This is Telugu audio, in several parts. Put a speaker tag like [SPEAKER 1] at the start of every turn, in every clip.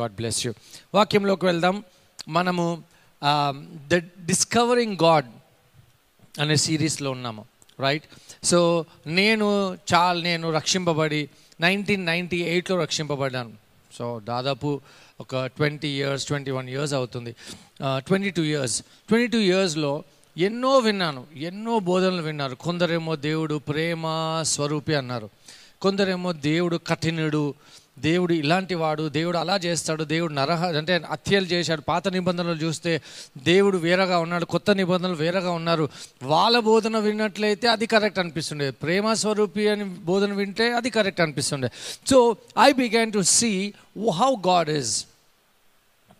[SPEAKER 1] గాడ్ బ్లెస్ యూ వాక్యంలోకి వెళ్దాం. మనము ద డిస్కవరింగ్ గాడ్ అనే సిరీస్లో ఉన్నాము రైట్ సో నేను చాలా నేను రక్షింపబడి నైన్టీన్ నైంటీ ఎయిట్లో రక్షింపబడ్డాను. సో దాదాపు ఒక twenty years twenty one years అవుతుంది. Twenty two years. Twenty two ఇయర్స్లో ఎన్నో విన్నాను ఎన్నో బోధనలు విన్నారు. కొందరేమో దేవుడు ప్రేమ స్వరూపి అన్నారు. కొందరేమో దేవుడు కఠినుడు దేవుడు ఇలాంటి వాడు దేవుడు అలా చేస్తాడు దేవుడు నరహ అంటే హత్యలు చేశాడు పాత నిబంధనలు చూస్తే దేవుడు వేరేగా ఉన్నాడు కొత్త నిబంధనలు వేరేగా ఉన్నారు. వాళ్ళ బోధన విన్నట్లయితే అది కరెక్ట్ అనిపిస్తుండే. ప్రేమ స్వరూపి అని బోధన వింటే అది correct అనిపిస్తుండే. So I began to see how God is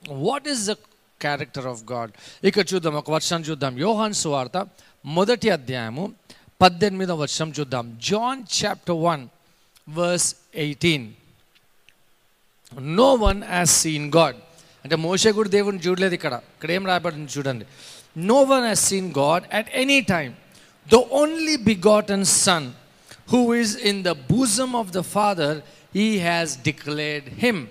[SPEAKER 1] what is the character of God ఇక్కడ చూద్దాం ఒక వర్షం చూద్దాం. యోహాన్ సువార్త మొదటి అధ్యాయము పద్దెనిమిదవ వర్షం చూద్దాం. John chapter one verse eighteen no one has seen God అంటే మోసే కూడా దేవుని చూడలేదు ఇక్కడ. ఇక్కడ ఏం రాయబడింది చూడండి. No one has seen God at any time the only begotten son who is in the bosom of the Father he has declared him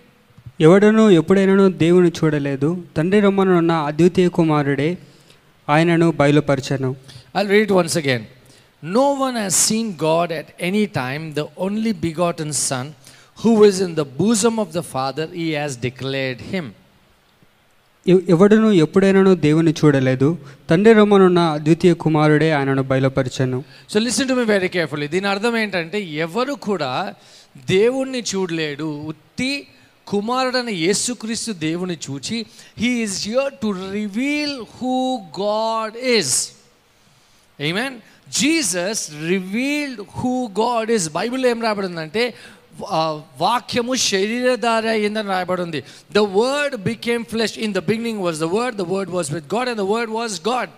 [SPEAKER 2] ఎవడనూ ఎప్పుడైనాను దేవుని చూడలేదు. తండ్రి రమ్మనున్న అద్వితీయ కుమారుడే ఆయనను బయలుపరచను.
[SPEAKER 1] I'll read it once again. No one has seen God at any time, the only begotten Is in the bosom of the Father, he has declared him.
[SPEAKER 2] ఎవ- ఎవడనూ ఎప్పుడైనాను దేవుని చూడలేదు. తండ్రి రమ్మనున్న అద్వితీయ కుమారుడే ఆయనను బయలుపరచను.
[SPEAKER 1] So listen to me very carefully దీని అర్థం ఏంటంటే ఎవరు కూడా దేవుణ్ణి చూడలేడు. ఉత్తి కుమారుడైన యేసుక్రీస్తు దేవుని చూచి he is here to reveal who God is amen Jesus revealed who God is Bible ఏం రాబడిందంటే వాక్యము శరీరధార అయిందని రాయబడింది. The word became flesh in the beginning was the word the word was with God and the word was God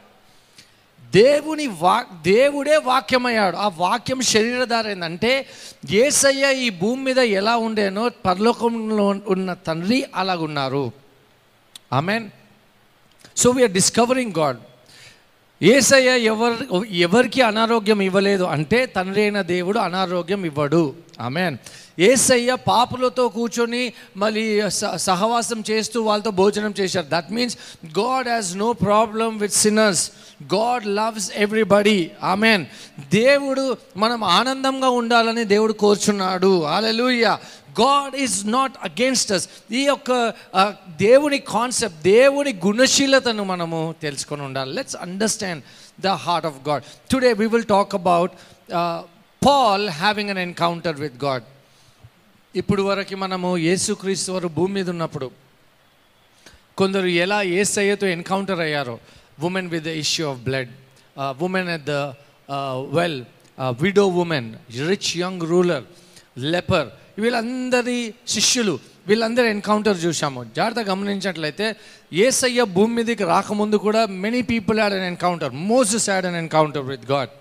[SPEAKER 1] దేవుని వా దేవుడే వాక్యమయ్యాడు. ఆ వాక్యం శరీరధార ఏంటంటే ఏసయ్య ఈ భూమి మీద ఎలా ఉండేనో పరలోకంలో ఉన్న తండ్రి అలాగున్నారు. I mean so we are discovering God ఏసయ్య ఎవరు ఎవరికి అనారోగ్యం ఇవ్వలేదు అంటే తండ్రి అయిన దేవుడు అనారోగ్యం ఇవ్వడు. ఆమెన్. ఏసయ్య పాపులతో కూర్చొని మళ్ళీ స- సహవాసం చేస్తూ వాళ్ళతో భోజనం చేశారు. That means God has no problem with sinners God loves everybody amen. దేవుడు మనం ఆనందంగా ఉండాలని దేవుడు కోరుచున్నాడు. Hallelujah God is not against us ఈ యొక్క ఆ, దేవుని కాన్సెప్ట్ దేవుని గుణశీలతను మనము తెలుసుకొని ఉండాలి. Let's understand the heart of God today we will talk about Paul having an encounter with God ఇప్పుడు వరకు మనము యేసుక్రీస్తు వారు భూమి మీద ఉన్నప్పుడు కొందరు ఎలా ఏసయ్యతో ఎన్కౌంటర్ అయ్యారో women with the issue of blood women at the well widow women rich young ruler leper వీళ్ళందరి శిష్యులు వీళ్ళందరూ ఎన్కౌంటర్ చూసాము జాగ్రత్త గమనించినట్లయితే ఏసయ్య భూమి మీదకి రాకముందు కూడా many people had an encounter Moses had an encounter with God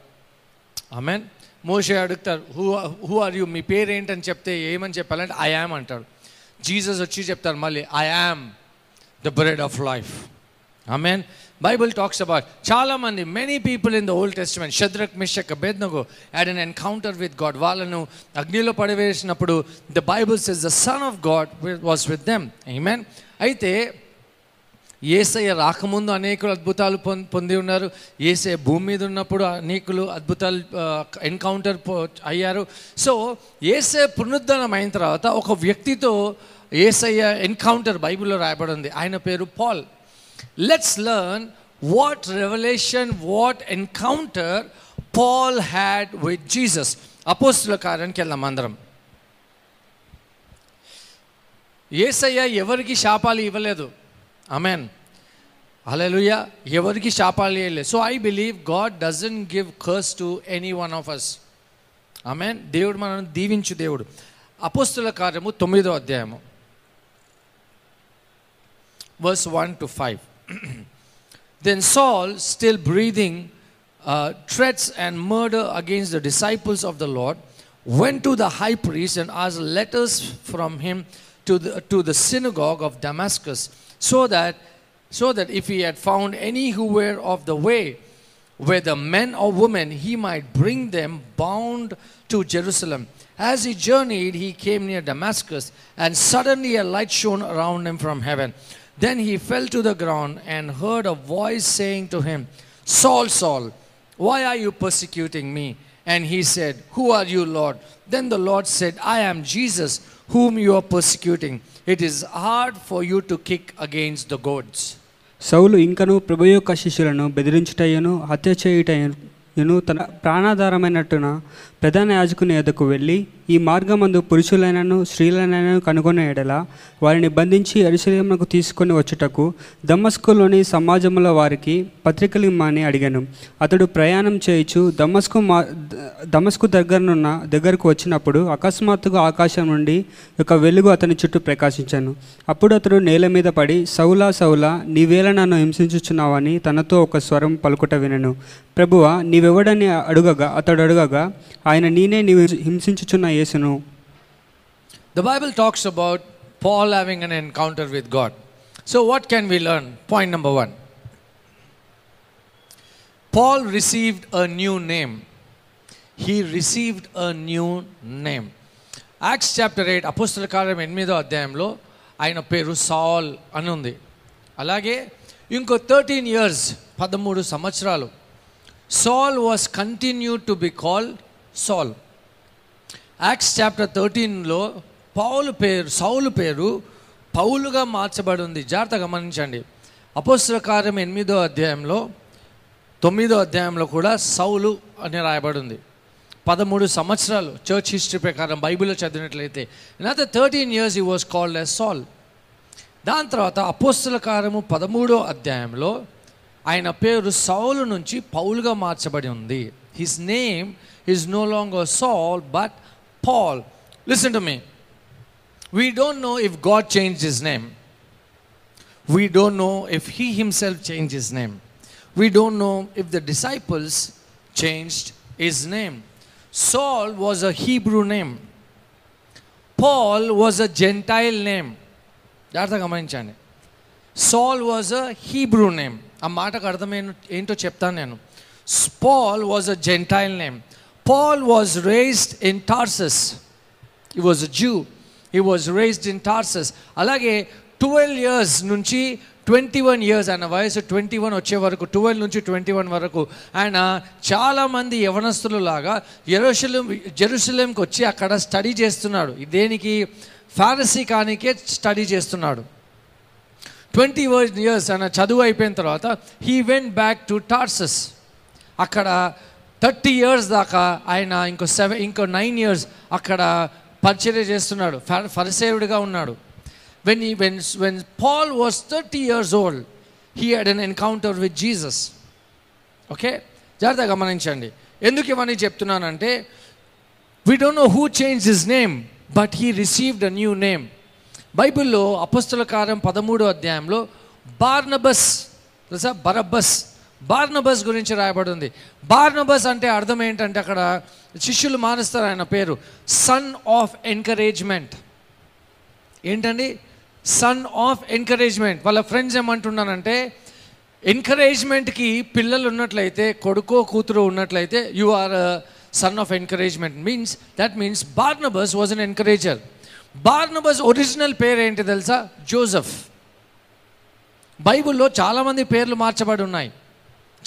[SPEAKER 1] amen మోషే అడుగుతారు హూ హూ ఆర్ యూ మీ పేరు ఏంటని చెప్తే ఏమని చెప్పాలంటే ఐ యామ్ అంటాడు. జీసస్ వచ్చి చెప్తారు మళ్ళీ I am the bread of life amen Bible talks about చాలా మంది many people in the old testament Shadrach Meshach Abednego had an encounter with God వాళ్ళను అగ్నిలో పడవేసినప్పుడు the Bible says the son of God was with them amen అయితే ఏసయ్య రాకముందు అనేకులు అద్భుతాలు పొంది ఉన్నారు. ఏసయ్య భూమి మీద ఉన్నప్పుడు అనేకులు అద్భుతాలు ఎన్కౌంటర్ అయ్యారు. సో ఏసయ్య పునరుద్ధరణం అయిన తర్వాత ఒక వ్యక్తితో ఏసయ్య ఎన్కౌంటర్ బైబిల్లో రాయబడి ఉంది. ఆయన పేరు Paul let's learn what revolution what encounter Paul had with Jesus అపోస్తుల కార్యానికి వెళ్దాం అందరం ఏసయ్య ఎవరికి శాపాలు ఇవ్వలేదు అమెన్ హల్లెలూయ ఎవరికి శాపాలు ఇవ్వలేదు so I believe God doesn't give curse to any one of us amen దేవుడు మనల్ని దీవించు దేవుడు అపోస్తుల కార్యము తొమ్మిదో అధ్యాయము verse one to five Then Saul, still breathing uh, threats and murder against the disciples of the Lord, went to the high priest and asked letters from him to the, to the synagogue of Damascus, so that, so that if he had found any who were of the way, whether men or women, he might bring them bound to Jerusalem. As he journeyed, he came near Damascus, and suddenly a light shone around him from heaven. Then he fell to the ground and heard a voice saying to him, Saul, Saul, why are you persecuting me? And he said, Who are you, Lord? Then the Lord said, I am Jesus, whom you are persecuting. It is hard for you to kick against the goads.
[SPEAKER 2] Saul ఇంకను ప్రభు యొక్క శిష్యులను బెదిరించుటయ్యను హత్య చేయుటయ్యను తన ప్రాణాధారమైనట్టున ప్రధాన యాజకుని ఎద్దకు వెళ్ళి ఈ మార్గమందు పురుషులైనను స్త్రీలైనను కనుగొన్న ఎడల వారిని బంధించి అరిశీలమునకు తీసుకొని వచ్చుటకు దమ్మస్కులోని సమాజముల వారికి పత్రికలు ఇమ్మని అడిగాను. అతడు ప్రయాణం చేయుచు దమస్కు మా దమస్కు దగ్గరనున్న దగ్గరకు వచ్చినప్పుడు అకస్మాత్తుగా ఆకాశం నుండి ఒక వెలుగు అతని చుట్టూ ప్రకాశించాను. అప్పుడు అతడు నేల మీద పడి సౌలా సౌలా నీవేళ నన్ను హింసించుచున్నావని తనతో ఒక స్వరం పలుకుట వినను. ప్రభువ నీవెవడని అడుగగా అతడు అడుగగా ఆయన నేనే నీవు హింసించుచున్న యేసును.
[SPEAKER 1] The Bible talks about Paul having an encounter with God so what can we learn point number one Paul received a new name he received a new name Acts chapter eight అపుస్తల కాలం ఎనిమిదో అధ్యాయంలో ఆయన పేరు సాల్ అని ఉంది. అలాగే ఇంకో థర్టీన్ ఇయర్స్ పదమూడు సంవత్సరాలు Saul was continue to be called Saul Acts chapter థర్టీన్లో పౌలు పేరు సౌలు పేరు పౌలుగా మార్చబడి ఉంది జాగ్రత్త గమనించండి. అపోస్తుల కార్యం ఎనిమిదో అధ్యాయంలో తొమ్మిదో అధ్యాయంలో కూడా సౌలు అని రాయబడి ఉంది పదమూడు సంవత్సరాలు చర్చ్ హిస్టరీ ప్రకారం బైబిల్లో చదివినట్లయితే లేకపోతే thirteen years he was called as Saul దాని తర్వాత అపోస్తుల కార్యము పదమూడో అధ్యాయంలో ఆయన పేరు సౌలు నుంచి పౌలుగా మార్చబడి ఉంది. His name is no long Saul but Paul listen to me we don't know if God change his name we don't know if he himself change his name we don't know if the disciples changed his name Saul was a Hebrew name. Paul was a Gentile name. జాగ్రత్త గమనించండి సాల్ వాజ్ అ హీబ్రూ నేమ్ ఆ మాటకు అర్థం ఏంటో చెప్తాను నేను Paul was a Gentile name Paul was raised in Tarsus he was a Jew he was raised in Tarsus అలాగే ట్వెల్వ్ ఇయర్స్ నుంచి ట్వంటీ వన్ ఇయర్స్ ఆయన వయసు ట్వంటీ వన్ వచ్చే వరకు ట్వెల్వ్ నుంచి ట్వంటీ వన్ వరకు ఆయన చాలామంది యవనస్తులు లాగా జెరూసలేం జెరూసలేంకి వచ్చి అక్కడ స్టడీ చేస్తున్నాడు. దేనికి? ఫారసీ కానికే స్టడీ చేస్తున్నాడు. ట్వంటీ ఇయర్స్ ఆయన చదువు అయిపోయిన తర్వాత he went back to Tarsus అక్కడ థర్టీ ఇయర్స్ దాకా ఆయన ఇంకో సెవెన్ ఇంకో నైన్ ఇయర్స్ అక్కడ పరిచర్య చేస్తున్నాడు. ఫరిసేవుడిగా ఉన్నాడు. When he when when Paul was 30 years old he had an encounter with Jesus okay జాగ్రత్తగా గమనించండి. ఎందుకు ఇవన్నీ చెప్తున్నానంటే we don't know who change his name but he received a new name బైబిల్లో అపస్తుల కార్యం పదమూడో అధ్యాయంలో బార్నబస్ తెలుసా? బరబ్బస్ బార్నబస్ గురించి రాయబడి ఉంది బార్నబస్ అంటే అర్థం ఏంటంటే అక్కడ శిష్యులు మారుస్తారు ఆయన పేరు. సన్ ఆఫ్ ఎంకరేజ్మెంట్ ఏంటండి? సన్ ఆఫ్ ఎంకరేజ్మెంట్ వాళ్ళ ఫ్రెండ్స్ ఏమంటున్నానంటే ఎంకరేజ్మెంట్కి పిల్లలు ఉన్నట్లయితే కొడుకో కూతురు ఉన్నట్లయితే you are son of encouragement means that means Barnabas was an encourager Barnabas original పేరు ఏంటి తెలుసా? జోసఫ్ బైబిల్లో చాలామంది పేర్లు మార్చబడి ఉన్నాయి.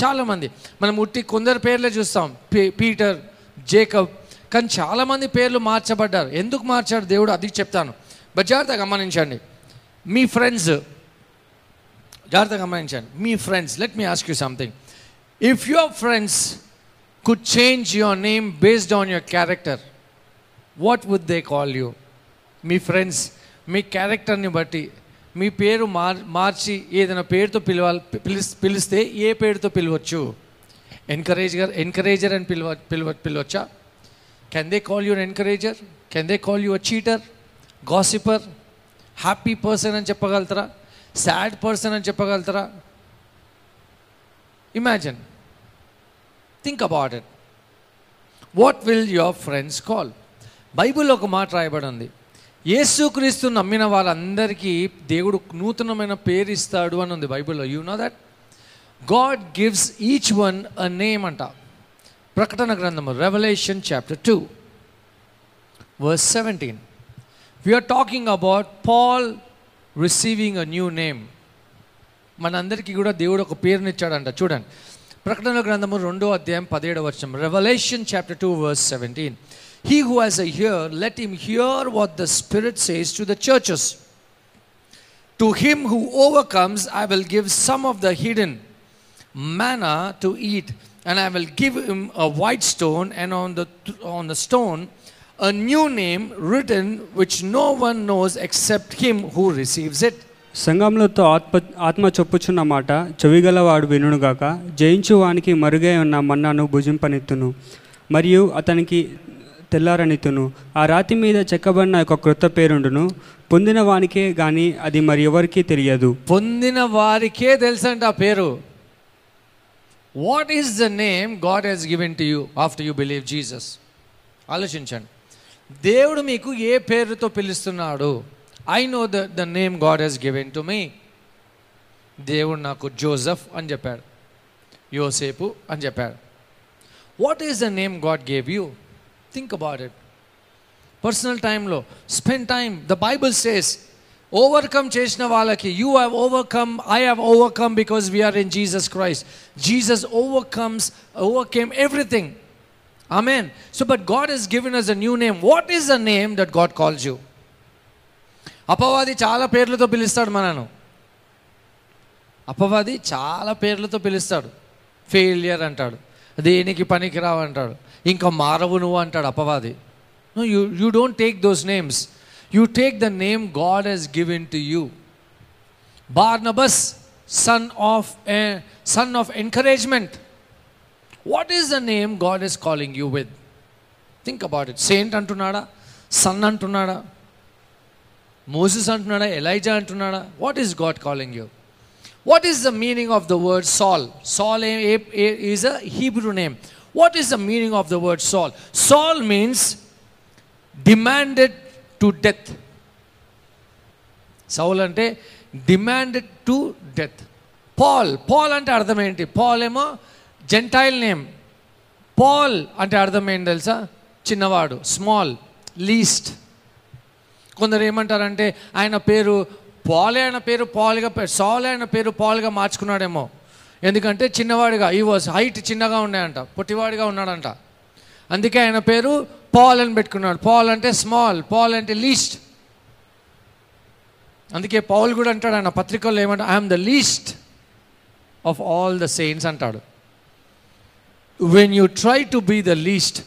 [SPEAKER 1] చాలామంది. మనం ఉట్టి కొందరు పేర్లే చూస్తాం. పీ- పీటర్ జేకబ్. కానీ చాలామంది పేర్లు మార్చబడ్డారు. ఎందుకు మార్చాడు దేవుడు అది చెప్తాను. బట్ జాగ్రత్తగా గమనించండి. మీ ఫ్రెండ్స్ జాగ్రత్తగా గమనించండి. మీ friends let me ask you something if your friends could change your name based on your character what would they call you me friends మీ క్యారెక్టర్ని బట్టి మీ పేరు మార్ మార్చి ఏదైనా పేరుతో పిలవాలి పిలిస్ పిలిస్తే ఏ పేరుతో పిలవచ్చు? ఎన్కరేజర్ ఎన్కరేజర్ అని పిలవ పిలవ పిలవచ్చా? Can they call you encourager can they call you a cheater gossiper happy person అని చెప్పగలుగుతారా? సాడ్ పర్సన్ అని చెప్పగలుగుతారా? Imagine think about it what will your friends call బైబిల్లో ఒక మాట రాయబడి ఉంది. యేసుక్రీస్తు నమ్మిన వాళ్ళందరికీ దేవుడు నూతనమైన పేరు ఇస్తాడు అని ఉంది బైబిల్లో. You know that God gives each one a name అంట. ప్రకటన గ్రంథము revolution chapter two verse seventeen we are talking about Paul receiving a new name మనందరికీ కూడా దేవుడు ఒక పేరునిచ్చాడంట చూడండి. ప్రకటన గ్రంథము రెండో అధ్యాయం పదిహేడు వర్షం revolution chapter two verse seventeen He who has a hear let him hear what the spirit says to the churches to him who overcomes I will give some of the hidden manna to eat, and I will give him a white stone, and on the on the stone a new name written which no one knows except him who receives it.
[SPEAKER 2] సంఘములతో ఆత్మ ఆత్మ చొప్పుచున్న మాట చెవిగలవాడు వినుగాక జయించు వానికి మరుగై ఉన్న మన్నాను భుజింపనెత్తును మరియు అతనికి తెల్లారనితును. ఆ రాతి మీద చెక్కబడిన ఒక క్రొత్త పేరుండును. పొందిన వానికే కానీ అది మరి ఎవరికీ తెలియదు.
[SPEAKER 1] పొందిన వారికే తెలుసంట ఆ పేరు. What is the name God has given to you after you believe Jesus ఆలోచించండి. దేవుడు మీకు ఏ పేరుతో పిలుస్తున్నాడు? I know the the name God has given to me దేవుడు నాకు జోసఫ్ అని చెప్పాడు. యోసేపు అని చెప్పాడు. What is the name God gave you think about it personal టైంలో spend time the Bible says overcome చేసిన వాళ్ళకి you have overcome I have overcome because we are in Jesus Christ Jesus overcomes overcame everything amen so but God is given us a new name what is the name that God calls you అపవాది చాలా పేర్లతో పిలుస్తాడు మనను. అపవాది చాలా పేర్లతో పిలుస్తాడు. ఫెయిలియర్ అంటాడు. దేనికి పనికిరావు అంటాడు ఇంకా మారవు నువ్వు అంటాడు అపవాది No, you, you don't take those names. You take the name God has given to you. Barnabas, son of a son of encouragement. What is the name God is calling you with? Think about it. Saint అంటున్నాడా సన్ అంటున్నాడా మోసెస్ అంటున్నాడా Elijah అంటున్నాడా what is God calling you what is the meaning of the word Saul Saul is a Hebrew name what is the meaning of the word Saul Saul means demanded to death Saul అంటే demanded to death Paul Paul అంటే అర్థం ఏంటి? పాల్ ఏమో జెంటైల్ నేమ్ పాల్ అంటే అర్థం ఏంటి తెలుసా? చిన్నవాడు స్మాల్ లీస్ట్ కొందరు ఏమంటారంటే ఆయన పేరు పాలే ఆయన పేరు పాల్గా సాల్ ఆయన పేరు పాల్గా మార్చుకున్నాడేమో. ఎందుకంటే చిన్నవాడిగా ఈ వాజ్ హైట్ చిన్నగా ఉన్నాయంట పొట్టివాడిగా ఉన్నాడంట. అందుకే ఆయన పేరు పాల్ అని పెట్టుకున్నాడు. పాల్ అంటే స్మాల్ పాల్ అంటే లీస్ట్ అందుకే పౌల్ కూడా అంటాడు ఆయన పత్రికల్లో ఏమంటే I'm the least of all the saints అంటాడు. When you try to be the least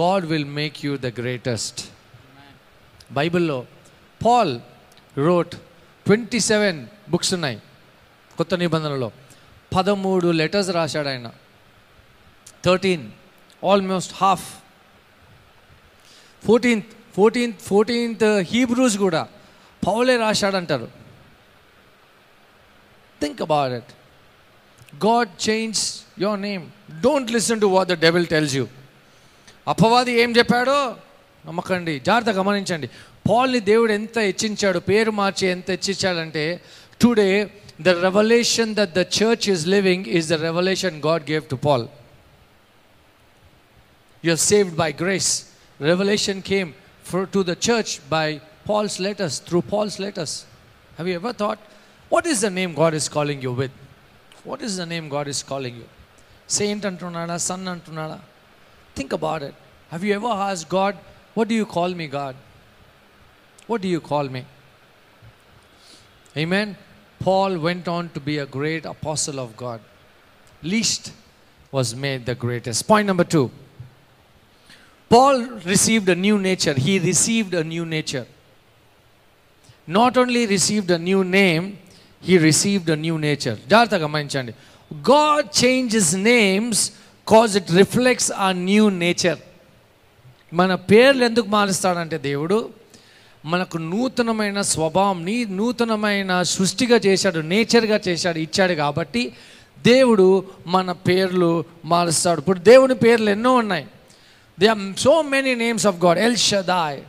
[SPEAKER 1] God will make you the greatest బైబిల్లో Paul wrote twenty seven books ఉన్నాయి కొత్త నిబంధనలో. పదమూడు లెటర్స్ రాశాడు ఆయన. Thirteen almost half fourteenth fourteenth fourteenth Hebrews కూడా పౌలే రాశాడంటారు. Think about it God change your name don't listen to what the devil tells you అపవాది ఏం చెప్పాడో? నమ్మకండి. జాగ్రత్త గమనించండి. పాల్ని దేవుడు ఎంత హెచ్చించాడు పేరు మార్చి ఎంత హెచ్చించాడంటే today the revolution that the church is living is the revolution God gave to Paul you are saved by grace. Revelation came for, to the church by Paul's letters, through Paul's letters. Have you ever thought, what is the name God is calling you with? What is the name God is calling you? Saint antunada, son antunada. Think about it. Have you ever asked God, what do you call me, God? What do you call me? Amen. Paul went on to be a great apostle of God. Least was made the greatest. Point number two. Paul received a new nature. He received a new nature. Not only received a new name, he received a new nature. జాగ్రత్తగా గమనించండి God changes names cause it reflects a new nature మన పేర్లు ఎందుకు మారుస్తాడంటే దేవుడు మనకు నూతనమైన స్వభావంని నూతనమైన సృష్టిగా చేశాడు నేచర్గా చేశాడు ఇచ్చాడు కాబట్టి దేవుడు మన పేర్లు మారుస్తాడు. ఇప్పుడు దేవుని పేర్లు ఎన్నో ఉన్నాయి. They are so many names of God El Shaddai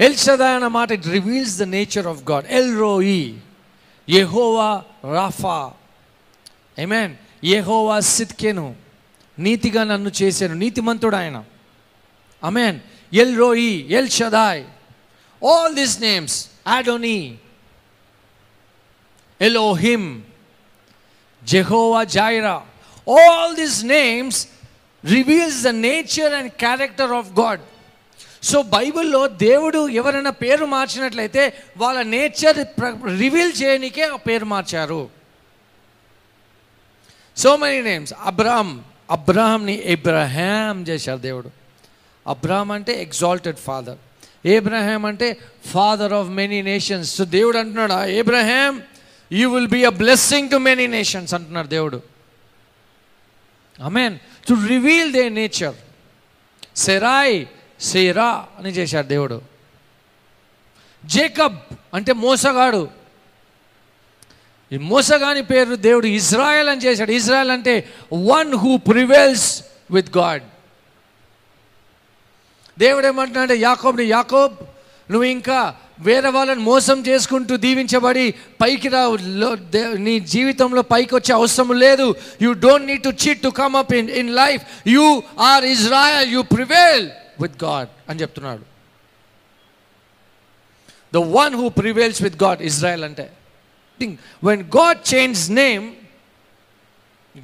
[SPEAKER 1] El Shaddai అన్న మాట it reveals the nature of God El Roi Jehovah Rapha amen యెహోవా సిత్కెను నీతిగా నన్ను చేశాను నీతిమంతుడు ఆయన. Amen El Roi El Shaddai all this names Adonai Elohim Jehovah Jireh all this names reveals the nature and character of God so బైబిల్లో దేవుడు ఎవరైనా పేరు మార్చినట్లయితే వాళ్ళ నేచర్ రివీల్ చేయనికే ఆ పేరు మార్చారు. సో మెనీ నేమ్స్ అబ్రాహం అబ్రాహంని ఇబ్రాహాం చేశారు దేవుడు. అబ్రాహం అంటే ఎగ్జాల్టెడ్ ఫాదర్ ఏబ్రహాం అంటే father of many nations so దేవుడు అంటున్నాడు Abraham you will be a blessing to many nations అంటున్నాడు దేవుడు. Amen to reveal they nature Sarai Sarah అని చేశాడు దేవుడు. జేకబ్ అంటే మోసగాడు. ఈ మోసగాని పేరు దేవుడు ఇజ్రాయెల్ అని చేశాడు. ఇజ్రాయెల్ అంటే one who prevails with God దేవుడు ఏమంటున్నాడు యాకోబ్ని యాకోబ్ నువ్వు ఇంకా వేరే వాళ్ళని మోసం చేసుకుంటూ దీవించబడి పైకి రా నీ జీవితంలో పైకి వచ్చే అవసరం లేదు. You don't need to cheat to come up in in life you are Israel you prevail with God అని చెప్తున్నాడు. The one who prevails with God Israel అంటే think when God change name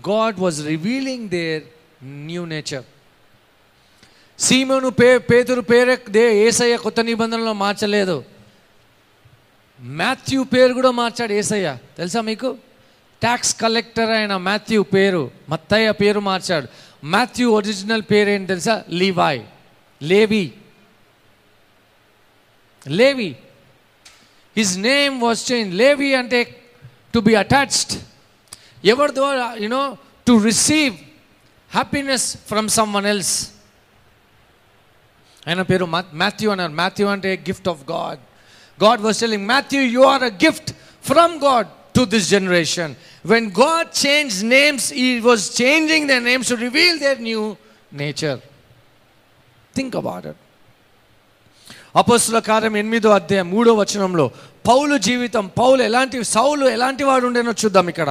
[SPEAKER 1] God was revealing their new nature సీమోను పే పేతురు పేరు దే ఏసయ్య కొత్త నిబంధనలో మార్చలేదు. మాథ్యూ పేరు కూడా మార్చాడు ఏసయ్య. తెలుసా మీకు? ట్యాక్స్ కలెక్టర్ అయిన మాథ్యూ పేరు మత్తయ్య పేరు మార్చాడు. మాథ్యూ ఒరిజినల్ పేరు ఏంటి తెలుసా? Levi. Levi. Levi. His name was change. Levi అంటే టు బి అటాచ్డ్. ఎవరి ద్వారా you know to receive happiness from someone else. ఆయన పేరు మాథ్యూ అన్నారు. మాథ్యూ అంటే gift of God God was telling Matthew you are a gift from God to this generation when God change names he was changing the names to reveal their new nature think about it అపస్సుల కార్యం ఎనిమిదో అధ్యాయం మూడో వచనంలో పౌలు జీవితం పౌలు ఎలాంటి సౌలు ఎలాంటి వాడు ఉండేనో చూద్దాం ఇక్కడ.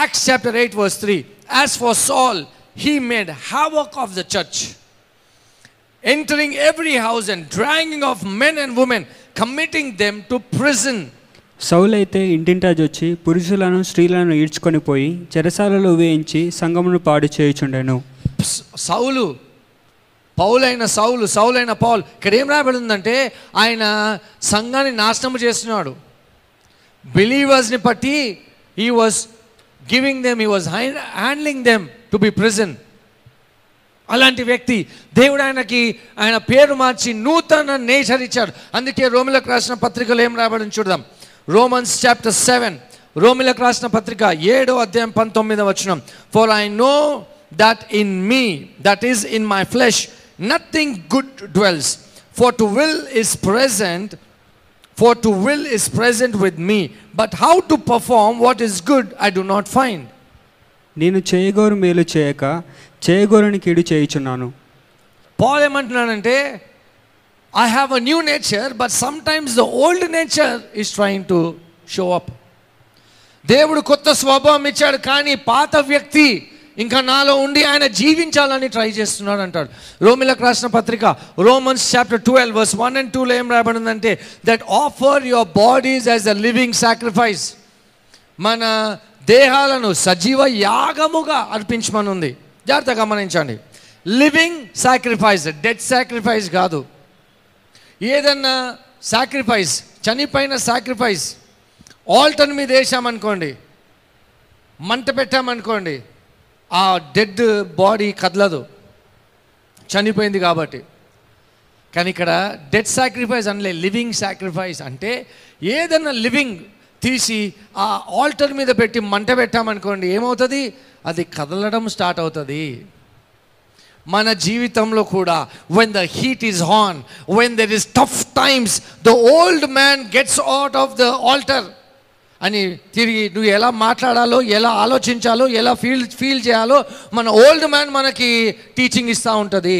[SPEAKER 1] Acts chapter eight verse three as for Saul he made havoc of the church entering every house and dragging off men and women committing them to prison
[SPEAKER 2] సౌలైతే ఇంటింటా వచ్చి పురుషులను స్త్రీలను ఈడ్చుకొని పోయి చెరసాలలో వేయించి సంగమును పాడు చేయుచుండెను.
[SPEAKER 1] సౌలు పౌలైన సౌలు సౌలైన పౌల్ ఇక్కడ ఏం రాబడి ఉందంటే ఆయన సంఘాన్ని నాశనం చేస్తున్నాడు. బిలీవర్స్ని బట్టి he was giving them he was handling them to be prison అలాంటి వ్యక్తి దేవుడు ఆయనకి ఆయన పేరు మార్చి నూతన నేచర్ ఇచ్చాడు. అందుకే రోమిలకు రాసిన పత్రికలు ఏం రాబడి చూద్దాం. రోమన్స్ చాప్టర్ సెవెన్ రోమిలకు రాసిన పత్రిక ఏడో అధ్యాయం పంతొమ్మిదో వచ్చిన for I know that in me that is in my flesh nothing good dwells for to will is present for to will is present with me but how to perform what is good I do not find
[SPEAKER 2] నేను చేయగోరు మేలు చేయక చేయగోరని కీడు చేయుచున్నాను.
[SPEAKER 1] పాల్ ఏమంటున్నానంటే I have a new nature but sometimes the old nature is trying to show up దేవుడు కొత్త స్వభావం ఇచ్చాడు కానీ పాత వ్యక్తి ఇంకా నాలో ఉండి ఆయన జీవించాలని ట్రై చేస్తున్నాడు అంటాడు. రోమిలకు రాసిన పత్రిక Romans chapter twelve verse one and టూలో ఏం రాబడిందంటే that offer your bodies as a living sacrifice మన దేహాలను సజీవ యాగముగా అర్పించమనుంది. జాగ్రత్తగా గమనించండి. లివింగ్ సాక్రిఫైస్ డెడ్ సాక్రిఫైస్ కాదు. ఏదన్నా సాక్రిఫైస్ చనిపోయిన సాక్రిఫైస్ ఆల్టర్ మీద వేసామనుకోండి మంట పెట్టామనుకోండి ఆ డెడ్ బాడీ కదలదు. చనిపోయింది కాబట్టి. కానీ ఇక్కడ డెడ్ సాక్రిఫైస్ అనలే లివింగ్ సాక్రిఫైస్ అంటే ఏదన్నా లివింగ్ తీసి ఆ ఆల్టర్ మీద పెట్టి మంట పెట్టామనుకోండి ఏమవుతుంది? అది కదలడం స్టార్ట్ అవుతుంది. మన జీవితంలో కూడా when the heat is on when there is tough times the old man gets out of the altar అని తిరిగి నువ్వు ఎలా మాట్లాడాలో ఎలా ఆలోచించాలో ఎలా ఫీల్ ఫీల్ చేయాలో మన ఓల్డ్ మ్యాన్ మనకి టీచింగ్ ఇస్తూ ఉంటుంది.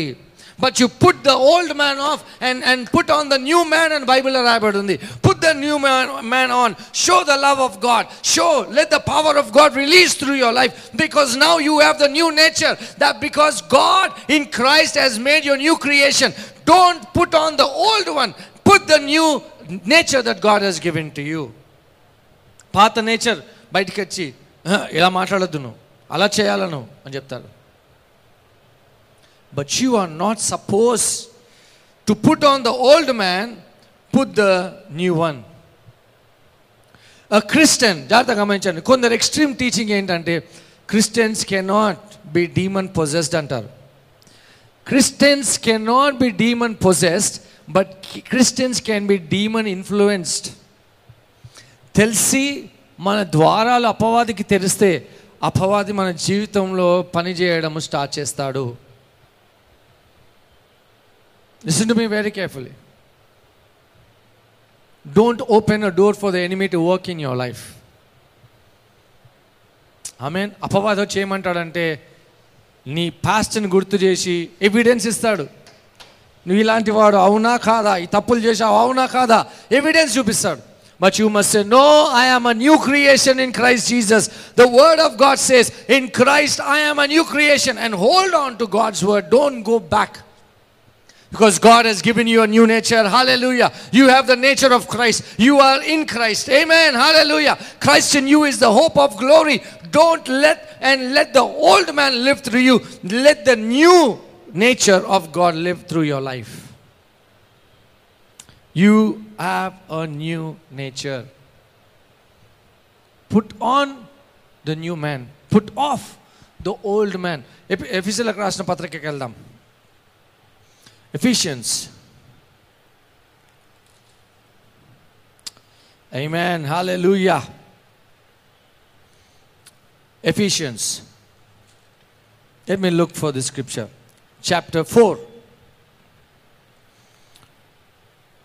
[SPEAKER 1] But you put the old man off and and put on the new man and బైబిల్లో రాయబడింది put the new man man on show the love of God show let the power of God release through your life because now you have the new nature that because God in Christ he's made your new creation don't put on the old one put the new nature that God he's given to you పాత నేచర్ బయటకొచ్చి ఇలా మాట్లాడద్దును అలా చేయాలను అని చెప్తారు. But you are not suppose to put on the old man put the new one Christian జాగ్రత్తగా గమనించండి. కొందరు ఎక్స్ట్రీమ్ టీచింగ్ ఏంటంటే Christians cannot be demon possessed అంటారు. Christians cannot be demon possessed but Christians can be demon influenced తెలిసి మన ద్వారాలు అపవాదికి తెరిస్తే అపవాది మన జీవితంలో పనిచేయడం స్టార్ట్ చేస్తాడు. Listen to me very carefully don't open a door for the enemy to work in your life ఆమె అపవాదం చేయమంటాడంటే నీ పాస్ట్ని గుర్తు చేసి ఎవిడెన్స్ ఇస్తాడు. నువ్వు ఇలాంటి వాడు అవునా కాదా? ఈ తప్పులు చేసావు అవునా కాదా? ఎవిడెన్స్ చూపిస్తాడు. But you must say no I am a new creation in Christ Jesus the word of God says in Christ I am a new creation and hold on to God's word don't go back Because God has given you a new nature. Hallelujah. You have the nature of Christ. You are in Christ. Amen. Hallelujah. Christ in you is the hope of glory. Don't let and let the old man live through you. Let the new nature of God live through your life. You have a new nature. Put on the new man. Put off the old man. ఎఫీసీలకు రాసిన పత్రికకి వెళ్దాం Ephesians. Amen. Hallelujah. Ephesians. Let me look for the scripture. Chapter 4,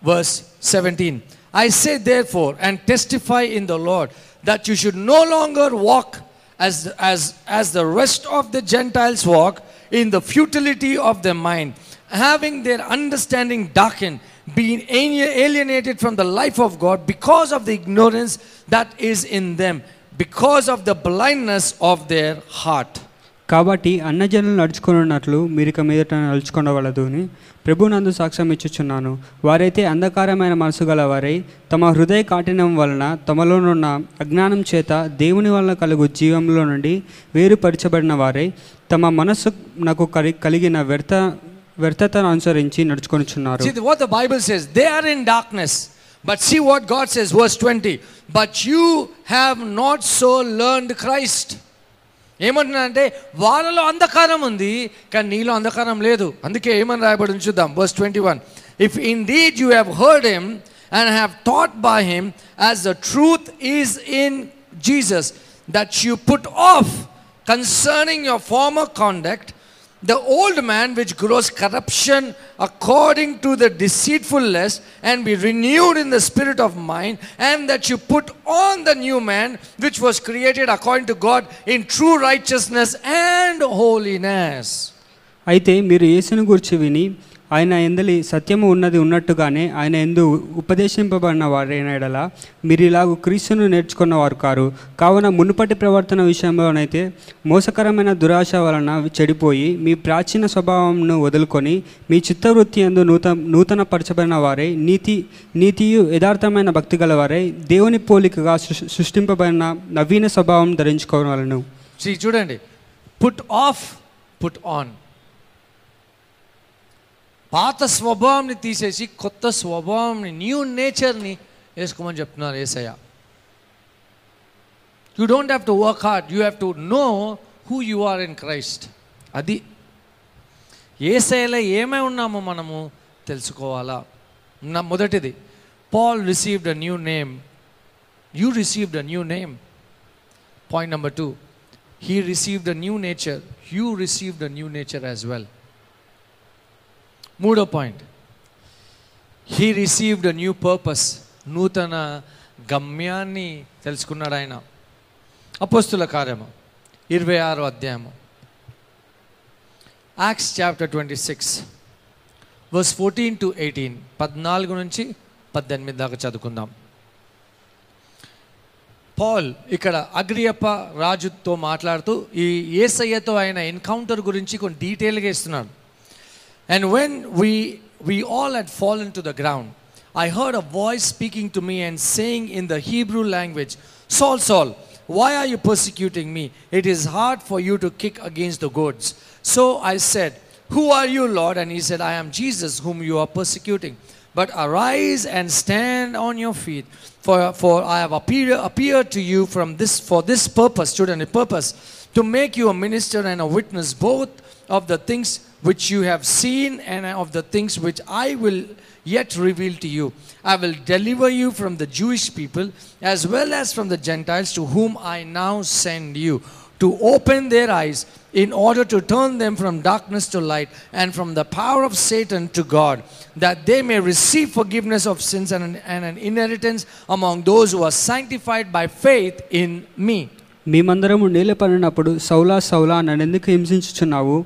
[SPEAKER 1] verse 17. I say, therefore, and testify in the Lord that you should no longer walk as, as, as the rest of the Gentiles walk in the futility of their mind having their understanding darkened, being alienated from the life of God because of the ignorance that is in them, because of the blindness of their heart.
[SPEAKER 2] కాబట్టి అన్నజనులు నడుచుకున్నట్లు మీరు ఇక మీదట నడుచుకునవలదు అని ప్రభునందు సాక్ష్యం ఇచ్చుచున్నాను వారైతే అంధకారమైన మనసు గలవారై తమ హృదయ కాఠినం వలన తమలోనున్న అజ్ఞానం చేత దేవుని వలన కలుగు జీవంలో నుండి వేరుపరచబడిన వారై తమ మనస్సు నాకు కలి కలిగిన వ్యర్థ వ్యర్థతను అనుసరించి నడుచుకొనిచున్నారు
[SPEAKER 1] See what the Bible says. They are in darkness. But see what God says, verse 20. But you have not so learned Christ. ఏమంటున్నానంటే వాళ్ళలో అంధకారం ఉంది కానీ నీలో అంధకారం లేదు అందుకే ఏమని రాయబడి చూద్దాం verse twenty one if indeed you have heard him and have taught by him as the truth is in Jesus that you put off concerning your former conduct the old man which grows corruption according to the deceitful lust and be renewed in the spirit of mind and that you put on the new man which was created according to God in true righteousness and holiness
[SPEAKER 2] అయితే మీరు యేసును గురించి విని ఆయన ఎందలి సత్యము ఉన్నది ఉన్నట్టుగానే ఆయన ఎందు ఉపదేశింపబడిన వారైన ఎడల మీరు ఇలాగ క్రీస్తును నేర్చుకున్న వారు కారు. కావున మునుపటి ప్రవర్తన విషయంలోనైతే మోసకరమైన దురాశ వలన చెడిపోయి మీ ప్రాచీన స్వభావంను వదులుకొని మీ చిత్తవృత్తి ఎందు నూతన నూతన పరచబడిన వారే నీతి నీతియు యథార్థమైన భక్తి గలవారే దేవుని పోలికగా సృష్టింపబడిన నవీన స్వభావం ధరించుకోవాలను.
[SPEAKER 1] చూడండి. పుట్ ఆఫ్ పుట్ ఆన్ పాత స్వభావంని తీసేసి కొత్త స్వభావంని న్యూ నేచర్ని వేసుకోమని చెప్తున్నారు Yesayya. You don't have to work hard you have to know who you are in Christ అది. ఏసైలో ఏమై ఉన్నామో మనము తెలుసుకోవాలా? నా మొదటిది Paul received a new name you received a new name point number two he received a new nature you received a new nature as well మూడో point. He received a new purpose నూతన గమ్యాన్ని తెలుసుకున్నాడు ఆయన. అపోస్తుల కార్యము ఇరవై ఆరో అధ్యాయము. Acts chapter twenty six verse fourteen to eighteen పద్నాలుగు నుంచి పద్దెనిమిది దాకా చదువుకుందాం. పాల్ ఇక్కడ అగ్రియప్ప రాజుతో మాట్లాడుతూ ఈ ఏసయ్యతో ఆయన ఎన్కౌంటర్ గురించి కొన్ని డీటెయిల్గా ఇస్తున్నాడు. And when we, we all had fallen to the ground, I heard a voice speaking to me and saying in the Hebrew language, Saul, Saul, why are you persecuting me? It is hard for you to kick against the goads. So I said, Who are you, Lord? And he said, I am Jesus, whom you are persecuting. But arise and stand on your feet, for, for I have appeared, appeared to you from this, for this purpose, children, a purpose, to make you a minister and a witness both of the things which you have seen and of the things which I will yet reveal to you. I will deliver you from the Jewish people as well as from the Gentiles to whom I now send you, to open their eyes in order to turn them from darkness to light and from the power of Satan to God, that they may receive forgiveness of sins and an, and an inheritance among those who are sanctified by faith in me.
[SPEAKER 2] మేమందరము నీలపడినప్పుడు సౌలా సౌలా నన్నెందుకు హింసించుచున్నావు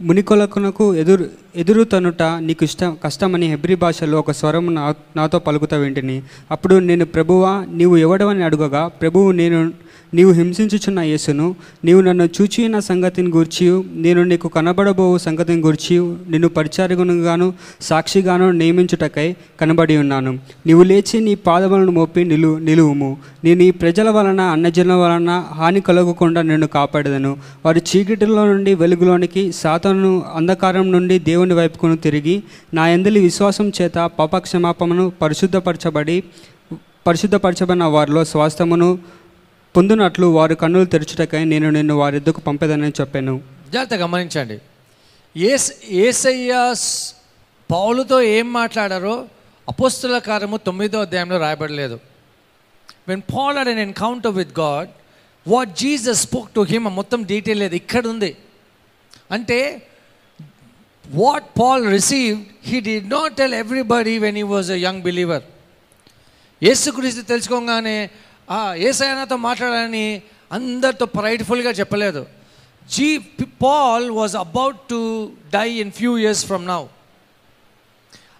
[SPEAKER 2] మునికొలకునకు ఎదురు ఎదురు తనుట నీకు ఇష్టం కష్టమని హెబ్రి భాషలో ఒక స్వరం నా నాతో పలుకుతా వింటిని. అప్పుడు నేను ప్రభువా నీవు ఎవడవని అడుగగా ప్రభువు నేను నీవు హింసించుచున్న యేసును నీవు నన్ను చూచిన సంగతిని గూర్చి నేను నీకు కనబడబోవు సంగతిని గూర్చి నిన్ను పరిచారగునుగాను సాక్షిగాను నియమించుటకై కనబడి ఉన్నాను. నీవు లేచి నీ పాదములను మోపి నిలు నిలువుము. నేను ఈ ప్రజల వలన అన్నజనుల వలన హాని కలగకుండా నిన్ను కాపాడదను. వారి చీకటిలో నుండి వెలుగులోనికి సాతను అంధకారం నుండి దేవుని వైపుకును తిరిగి నా ఎందలి విశ్వాసం చేత పాపక్షమాపమును పరిశుద్ధపరచబడి పరిశుద్ధపరచబడిన వారిలో స్వాస్థమును పొందినట్లు వారు కన్నులు తెరచుటకై నేను నిన్ను వారిద్దకు పంపేదని చెప్పాను.
[SPEAKER 1] జాగ్రత్త గమనించండి. ఏస్ ఏసయ్య పౌలుతో ఏం మాట్లాడారో అపోస్తుల కార్యము తొమ్మిదో అధ్యాయంలో రాయబడలేదు. When Paul had an encounter with God what Jesus spoke to him మొత్తం డీటెయిల్ లేదు ఇక్కడ ఉంది అంటే what Paul receive he did not tell everybody when he was a young believer యేసుక్రీస్తు తెలుసుకోగానే ఆ ఏసైనాతో మాట్లాడాలని అందరితో ప్రైడ్ఫుల్గా చెప్పలేదు. See Paul was about to die in few years from now.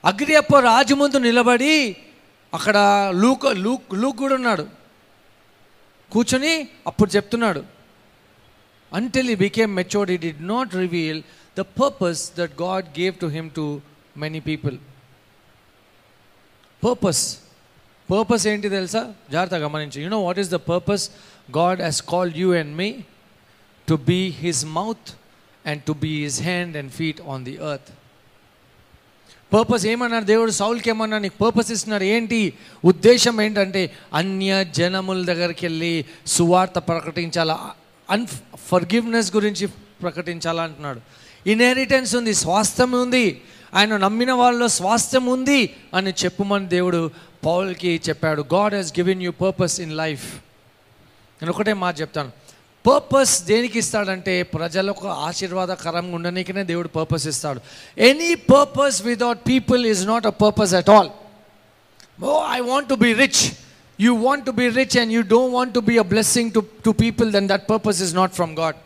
[SPEAKER 1] Agrippa రాజు ముందు నిలబడి అక్కడ లూక్ లూక్ లూక్ కూడా ఉన్నాడు. కూర్చొని అప్పుడు చెప్తున్నాడు. Until he became matured he did not reveal the purpose that God gave to him to many people purpose purpose ఏంటి తెలుసా? జాగ్రత్త గమనించు. You know what is the purpose God has called you and me to be his mouth and to be his hand and feet on the earth purpose ఏమన్నారు దేవుడు? సౌల్కి ఏమన్నా నీకు పర్పస్ ఇస్తున్నారు. ఏంటి? ఉద్దేశం ఏంటంటే అన్య జనముల దగ్గరికి వెళ్ళి సువార్త ప్రకటించాలా? అన్ ఫర్గివ్నెస్ గురించి ప్రకటించాలా అంటున్నాడు. ఇన్హెరిటెన్స్ ఉంది స్వాస్థ్యం ఉంది. ఆయన నమ్మిన వాళ్ళలో స్వాస్థ్యం ఉంది అని చెప్పుమని దేవుడు పౌల్కి చెప్పాడు. God has given you purpose in life నేను ఒకటే మాట చెప్తాను. పర్పస్ దేనికి ఇస్తాడంటే ప్రజలకు ఆశీర్వాదకరంగా ఉండనీకనే దేవుడు పర్పస్ ఇస్తాడు. Any purpose without people is not a purpose at all oh I want to be rich you want to be rich and you don't want to be a blessing to to people then that purpose is not from God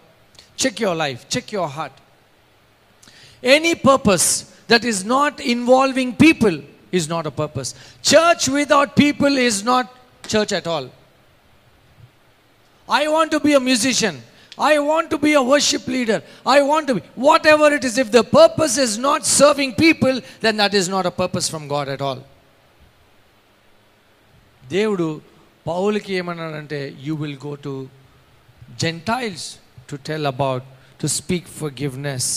[SPEAKER 1] check your life check your heart any purpose that is not involving people is not a purpose. Church without people is not church at all. I want to be a musician. I want to be a worship leader. I want to be whatever it is. If the purpose is not serving people, then that is not a purpose from God at all. దేవుడు పౌలకి ఏమన్నాడంటే you will go to Gentiles to tell about to speak forgiveness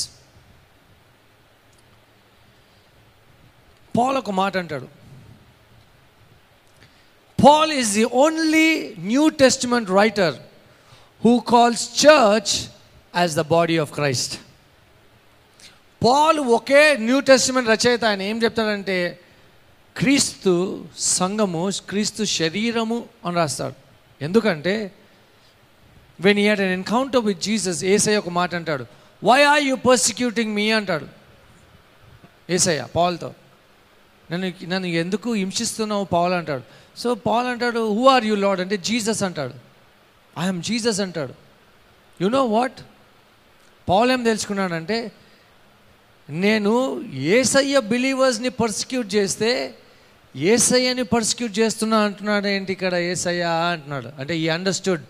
[SPEAKER 1] Paul ఒక మాట అంటాడు. Paul is the only New Testament writer who calls church as the body of Christ Paul okay New Testament రచయిత. ఆయన ఏం చెప్తాడంటే క్రీస్తు సంఘము క్రీస్తు శరీరము అని రాస్తాడు. ఎందుకంటే when he had an encounter with Jesus ఏసై ఒక మాట అంటాడు. Why are you persecuting me అంటాడు. ఏసయ్య పాల్తో నన్ను నన్ను ఎందుకు హింసిస్తున్నావు పాల్ అంటాడు. సో పాల్ అంటాడు హూ ఆర్ యూ లాడ్ అంటే జీసస్ అంటాడు. ఐఎమ్ జీసస్ అంటాడు. యు నో వాట్ పాల్ ఏం తెలుసుకున్నాడంటే నేను ఏసయ్య బిలీవర్స్ని పర్సిక్యూట్ చేస్తే ఏసయ్యని పర్సిక్యూట్ చేస్తున్నా అంటున్నాడు ఏంటి ఇక్కడ ఏసయ్య అంటున్నాడు. అంటే ఈ understood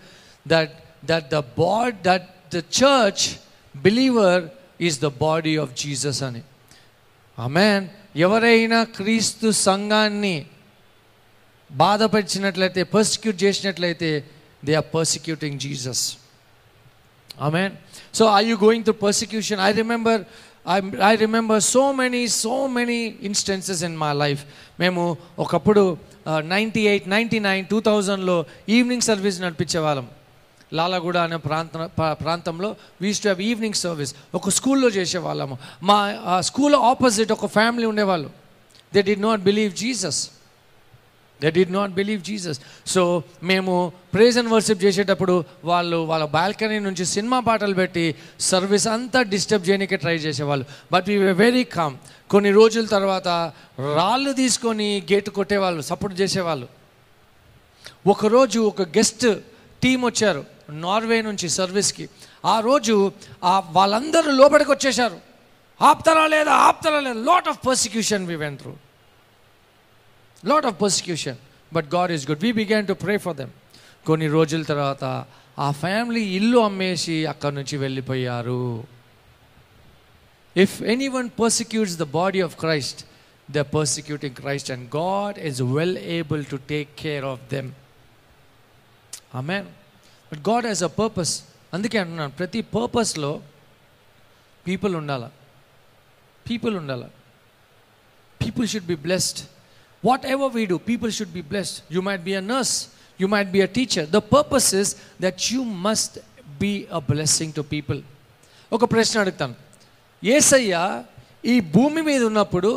[SPEAKER 1] that that the bad that the church believer is the body of Jesus అని. ఆమెన్ ఎవరైనా క్రీస్తు సంఘాన్ని బాధపరిచినట్లయితే పర్సిక్యూట్ చేసినట్లయితే they are persecuting Jesus amen so I you going through persecution I remember I I remember so many so many instances in my life మేము ఒకప్పుడు ninety eight ninety nine two థౌజండ్లో ఈవినింగ్ సర్వీస్ నడిపించేవాళ్ళం. లాలగూడ అనే ప్రాంత ప్రా- ప్రాంతంలో we's to have evening service ఒక స్కూల్లో చేసేవాళ్ళము. మా స్కూల్ ఆపోజిట్ ఒక ఫ్యామిలీ ఉండేవాళ్ళు. They did not believe Jesus they did not believe Jesus so మేము ప్రేజ్ అండ్ వర్షిప్ చేసేటప్పుడు వాళ్ళు వాళ్ళ బాల్కనీ నుంచి సినిమా పాటలు పెట్టి సర్వీస్ అంతా డిస్టర్బ్ చేయడానికి ట్రై చేసేవాళ్ళు. బట్ వీ వెరీ కామ్ కొన్ని రోజుల తర్వాత రాళ్ళు తీసుకొని గేటు కొట్టేవాళ్ళు సపోర్ట్ చేసేవాళ్ళు. ఒకరోజు ఒక గెస్ట్ టీం వచ్చారు. నార్వే నుంచి సర్వీస్కి. ఆ రోజు ఆ వాళ్ళందరూ లోపలికి వచ్చేసారు ఆప్తారా లేదా ఆప్తారా లేదా? Lot of persecution we went through lot of persecution but God is good we began to pray for them కొన్ని రోజుల తర్వాత ఆ ఫ్యామిలీ ఇల్లు అమ్మేసి అక్కడి నుంచి వెళ్ళిపోయారు. If anyone persecutes the body of Christ the persecuting Christ and God is well able to take care of them amen but God has a purpose అందుకే అంటున్నాను ప్రతి పర్పస్లో పీపుల్ ఉండాల పీపుల్ ఉండాల people should be blessed. Whatever we do, people should be blessed. You might be a nurse, you might be a teacher. The purpose is that you must be a blessing to people. ఒక ప్రశ్న అడుగుతాను ఏసయ్య ఈ భూమి మీద ఉన్నప్పుడు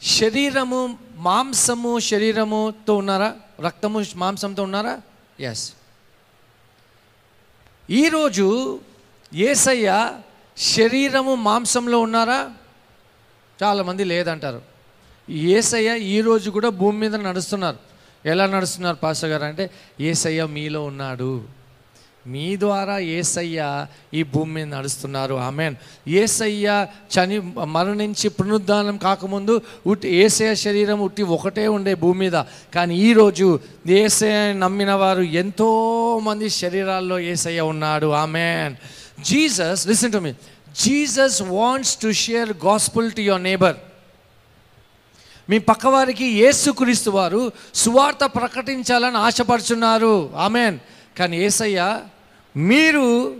[SPEAKER 1] శరీరము మాంసము శరీరముతో ఉన్నారా రక్తము మాంసంతో ఉన్నారా ఎస్ ఈరోజు ఏసయ్య శరీరము మాంసంలో ఉన్నారా? చాలామంది లేదంటారు. ఏసయ్య ఈరోజు కూడా భూమి మీద నడుస్తున్నారు. ఎలా నడుస్తున్నారు పాస్టర్ గారు? అంటే ఏసయ్య మీలో ఉన్నాడు. మీ ద్వారా ఏసయ్య ఈ భూమి మీద నడుస్తున్నారు. ఆమెన్. ఏసయ్య చని మరణించి పునరుద్ధానం కాకముందు ఉట్టి ఏసయ్య శరీరం ఉట్టి ఒకటే ఉండే భూమి మీద. కానీ ఈరోజు ఏసయ్య నమ్మిన వారు ఎంతో మంది శరీరాల్లో ఏసయ్య ఉన్నాడు. Amen. Jesus listen to me. Jesus wants to share gospel to your neighbour. మీ పక్కవారికి ఏసుక్రీస్తు వారు సువార్త ప్రకటించాలని ఆశపడుచున్నారు. ఆమెన్. కానీ ఏసయ్య మీరు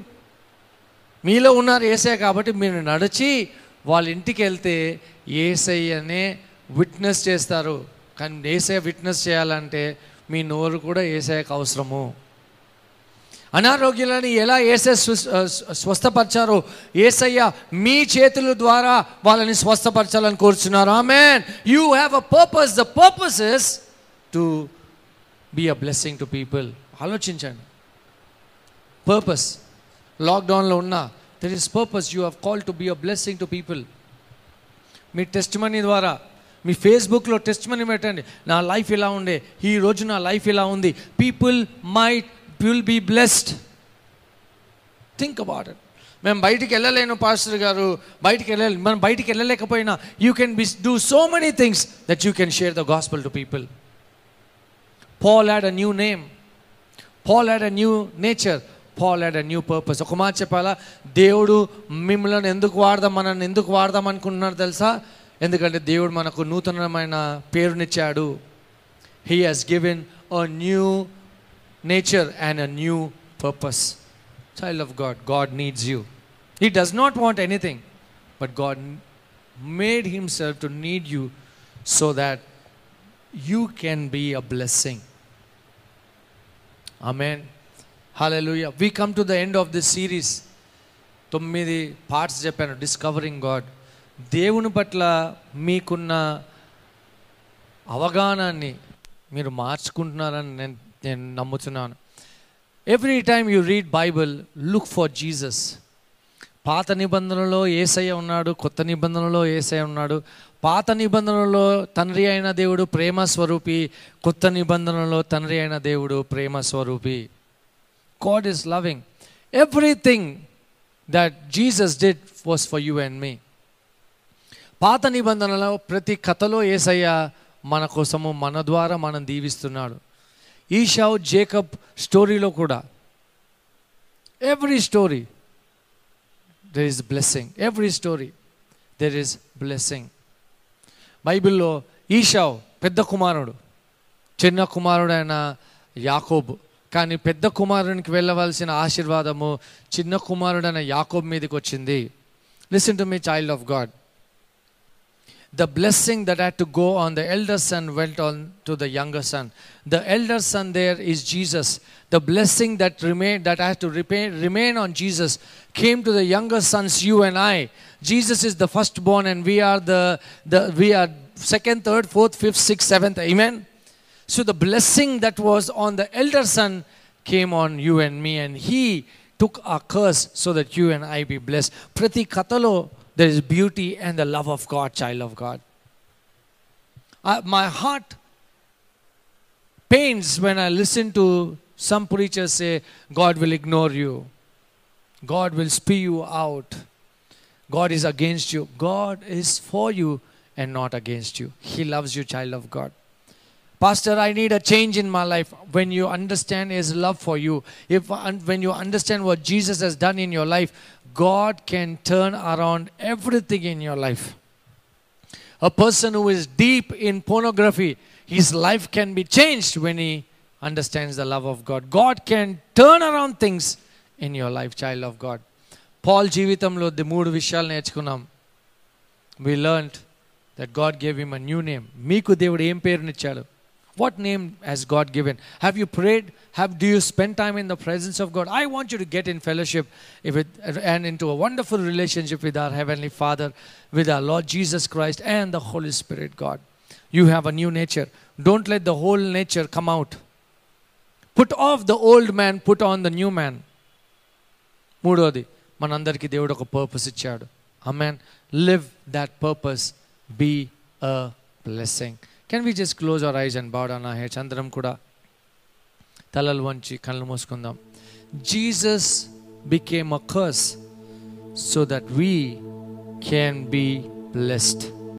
[SPEAKER 1] మీలో ఉన్నారు ఏసయ్య కాబట్టి మీరు నడిచి వాళ్ళ ఇంటికి వెళ్తే ఏసయ్యనే విట్నెస్ చేస్తారు. కానీ ఏసయ్య విట్నెస్ చేయాలంటే మీ నోరు కూడా ఏసయ్యకు అవసరము. అనారోగ్యాలని ఎలా ఏసే స్వస్థపరిచారో ఏసయ్య మీ చేతుల ద్వారా వాళ్ళని స్వస్థపరచాలని కోరుచున్నారు. Amen you have a purpose the purpose is to be a blessing to people ఆలోచించండి. పర్పస్ లాక్డౌన్లో ఉన్న there is purpose you have call to be a blessing to people me testimony ద్వారా మీ ఫేస్బుక్లో టెస్ట్ మనీ పెట్టండి. నా లైఫ్ ఇలా ఉండే ఈ రోజు నా లైఫ్ ఇలా ఉంది. People might will be blessed think about it మేము బయటికి వెళ్ళలేను పాస్టర్ గారు. బయటికి వెళ్ళాలి మనం బయటికి వెళ్ళలేకపోయినా you can be do so many things that you can share the gospel to people Paul had a new name Paul had a new nature Paul had a new purpose ఒక మాట చెప్పాలా దేవుడు మిమ్మల్ని ఎందుకు వాడదాం మనల్ని ఎందుకు వాడదాం అనుకుంటున్నారు తెలుసా ఎందుకంటే దేవుడు మనకు నూతనమైన పేరునిచ్చాడు he has given a new nature and a new purpose. Child of God, God needs you. He does not want anything, but God made Himself to need you so that you can be a blessing. Amen. Hallelujah. We come to the end of this series తొమ్మిది పార్ట్స్ చెప్పాను. డిస్కవరింగ్ గాడ్ దేవుని పట్ల మీకున్న అవగాహనాన్ని మీరు మార్చుకుంటున్నారని నేను నేను నమ్ముతున్నాను every time you read Bible look for Jesus పాత నిబంధనలో ఏసయ్య ఉన్నాడు కొత్త నిబంధనలో ఏసయ్య ఉన్నాడు. పాత నిబంధనలో తండ్రి అయిన దేవుడు ప్రేమ స్వరూపి కొత్త నిబంధనలో తండ్రి అయిన దేవుడు ప్రేమ స్వరూపి. God is loving everything that Jesus did was for you and మీ పాత నిబంధనలో ప్రతి కథలో ఏసయ్య మన కోసము మన ద్వారా మనం దీవిస్తున్నాడు. ఈషావ్ జేకబ్ స్టోరీలో కూడా. Every story there is blessing every story there is blessing బైబిల్లో ఈషావ్ పెద్ద కుమారుడు చిన్న కుమారుడైన యాకోబు. కానీ పెద్ద కుమారునికి వెళ్ళవలసిన ఆశీర్వాదము చిన్న కుమారుడైన యాకోబ్ మీదకి వచ్చింది listen to me child of God the blessing that had to go on the elder son went on to the younger son the elder son there is jesus the blessing that remained that had to remain, remain on jesus came to the younger sons you and i jesus is the firstborn and we are the, the we are second third fourth fifth sixth seventh amen so the blessing that was on the elder son came on you and me and he took our curse so that you and i be blessed prati katalo there is beauty and the love of God, child of God. I- my heart pains when I listen to some preachers say, God will ignore you, God will spew you out, God is against you. God is for you and not against you. He loves you, child of God. Pastor, I need a change in my life. When you understand His love for you, if when you understand what Jesus has done in your life, God can turn around everything in your life. A person who is deep in pornography, his life can be changed when he understands the love of God. God can turn around things in your life, child of God. Paul జీవితంలో ది మూడు విషయాలు నేర్చుకున్నాం we learned that God gave him a new name మీకు దేవుడు ఏం పేరునిచ్చాడు what name has God given have you prayed have do you spend time in the presence of God I want you to get in fellowship with and into a wonderful relationship with our heavenly Father with our Lord Jesus Christ and the Holy Spirit God you have a new nature don't let the whole nature come out put off the old man put on the new man మూడోది మనందరికీ దేవుడు ఒక పర్పస్ ఇచ్చాడు amen live that purpose be a blessing can we just close our eyes and bad అన్న హెడ్స్ అందరం కూడా తలలు వంచి కళ్ళు మూసుకుందాం. Jesus became a curse so that we can be blessed